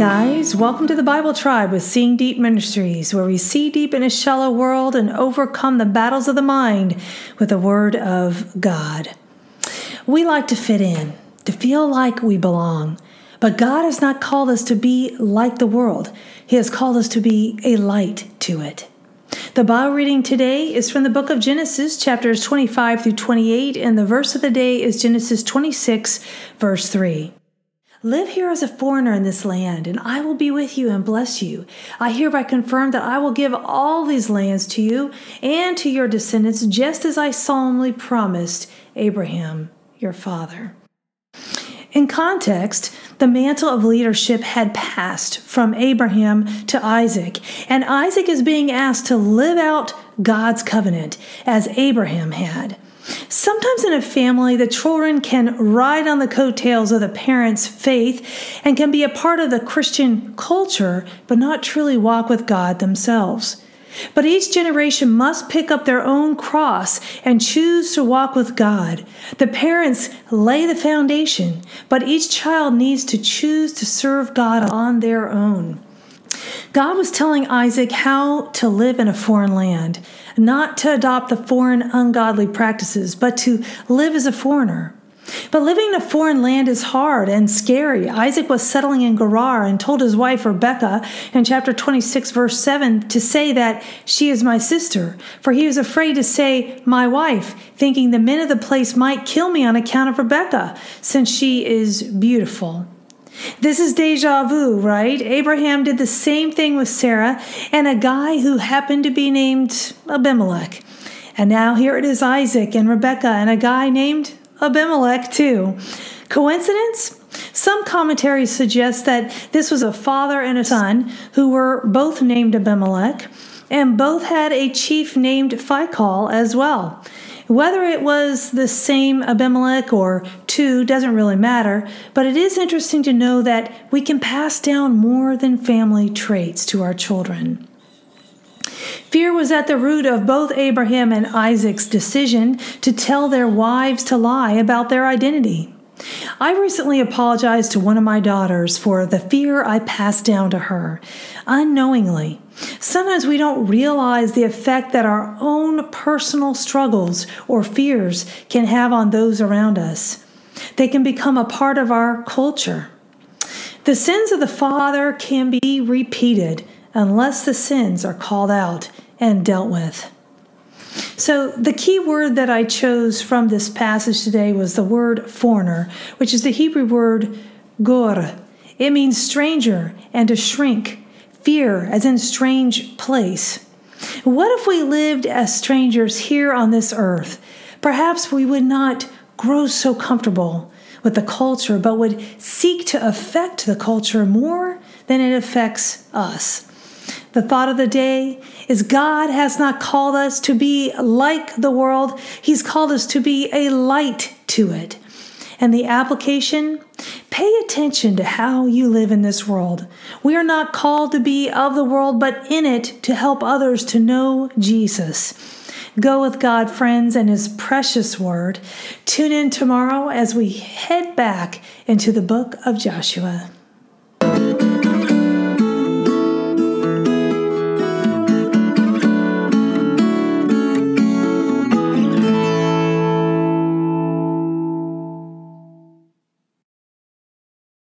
guys. Welcome to the Bible Tribe with Seeing Deep Ministries, where we see deep in a shallow world and overcome the battles of the mind with the Word of God. We like to fit in, to feel like we belong. But God has not called us to be like the world, He has called us to be a light to it. The Bible reading today is from the book of Genesis, chapters 25 through 28, and the verse of the day is Genesis 26, verse 3. Live here as a foreigner in this land, and I will be with you and bless you. I hereby confirm that I will give all these lands to you and to your descendants, just as I solemnly promised Abraham, your father. In context, the mantle of leadership had passed from Abraham to Isaac, and Isaac is being asked to live out God's covenant as Abraham had. Sometimes in a family, the children can ride on the coattails of the parents' faith and can be a part of the Christian culture, but not truly walk with God themselves. But each generation must pick up their own cross and choose to walk with God. The parents lay the foundation, but each child needs to choose to serve God on their own. God was telling Isaac how to live in a foreign land not to adopt the foreign ungodly practices, but to live as a foreigner. But living in a foreign land is hard and scary. Isaac was settling in Gerar and told his wife Rebekah in chapter 26, verse 7, to say that she is my sister, for he was afraid to say my wife, thinking the men of the place might kill me on account of Rebekah, since she is beautiful. This is deja vu, right? Abraham did the same thing with Sarah and a guy who happened to be named Abimelech. And now here it is Isaac and Rebekah and a guy named Abimelech, too. Coincidence? Some commentaries suggest that this was a father and a son who were both named Abimelech and both had a chief named Phicol as well. Whether it was the same Abimelech or two doesn't really matter, but it is interesting to know that we can pass down more than family traits to our children. Fear was at the root of both Abraham and Isaac's decision to tell their wives to lie about their identity. I recently apologized to one of my daughters for the fear I passed down to her unknowingly. Sometimes we don't realize the effect that our own personal struggles or fears can have on those around us. They can become a part of our culture. The sins of the father can be repeated unless the sins are called out and dealt with. So, the key word that I chose from this passage today was the word foreigner, which is the Hebrew word gur. It means stranger and to shrink, fear, as in strange place. What if we lived as strangers here on this earth? Perhaps we would not grow so comfortable with the culture, but would seek to affect the culture more than it affects us. The thought of the day is God has not called us to be like the world, He's called us to be a light to it. And the application pay attention to how you live in this world. We are not called to be of the world, but in it to help others to know Jesus. Go with God, friends, and His precious word. Tune in tomorrow as we head back into the book of Joshua.